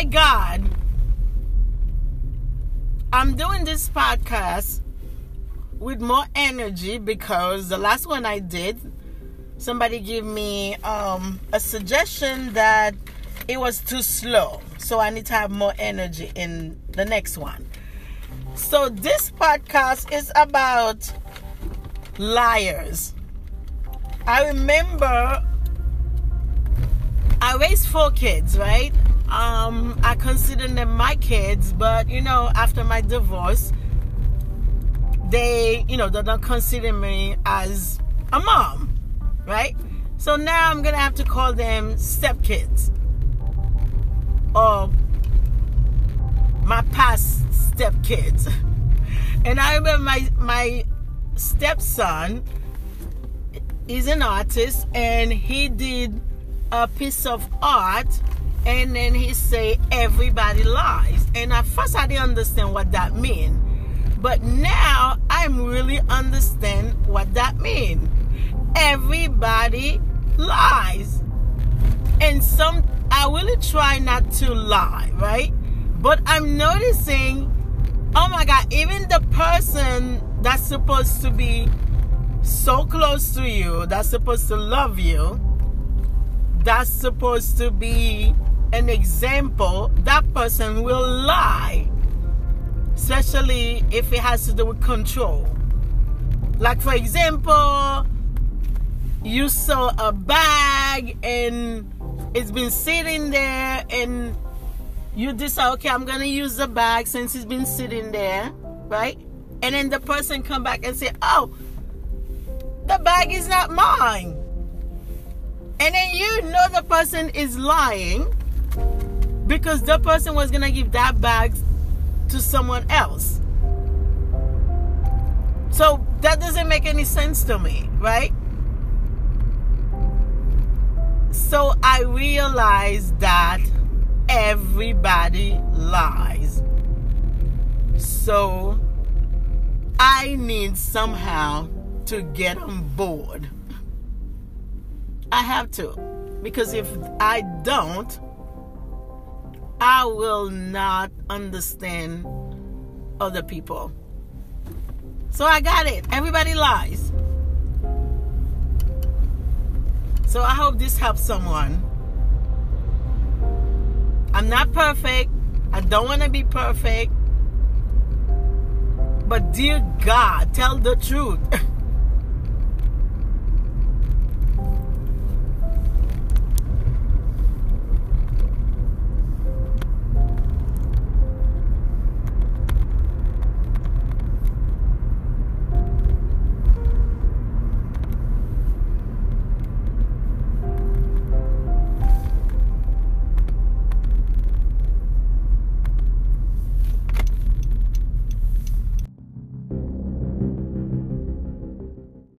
my God, I'm doing this podcast with more energy because the last one I did, somebody gave me um, a suggestion that it was too slow. So I need to have more energy in the next one. So this podcast is about liars. I remember I raised four kids, right? Um, I consider them my kids, but you know, after my divorce, they, you know, they don't consider me as a mom, right? So now I'm gonna have to call them stepkids or my past stepkids. And I remember my my stepson is an artist and he did a piece of art and then he say everybody lies. And at first i didn't understand what that mean. But now i'm really understand what that mean. Everybody lies. And some i really try not to lie right? But i'm noticing oh my god even the person that's supposed to be so close to you that's supposed to love you that's supposed to be an example, that person will lie, especially if it has to do with control. Like, for example, you saw a bag and it's been sitting there, and you decide, okay, I'm gonna use the bag since it's been sitting there, right? And then the person come back and say, oh, the bag is not mine and then you know the person is lying because the person was gonna give that bag to someone else. So that doesn't make any sense to me, right? So I realized that everybody lies. So I need somehow to get on board. I have to. Because if I don't, I will not understand other people. So I got it. Everybody lies. So I hope this helps someone. I'm not perfect. I don't want to be perfect. But dear God, tell the truth.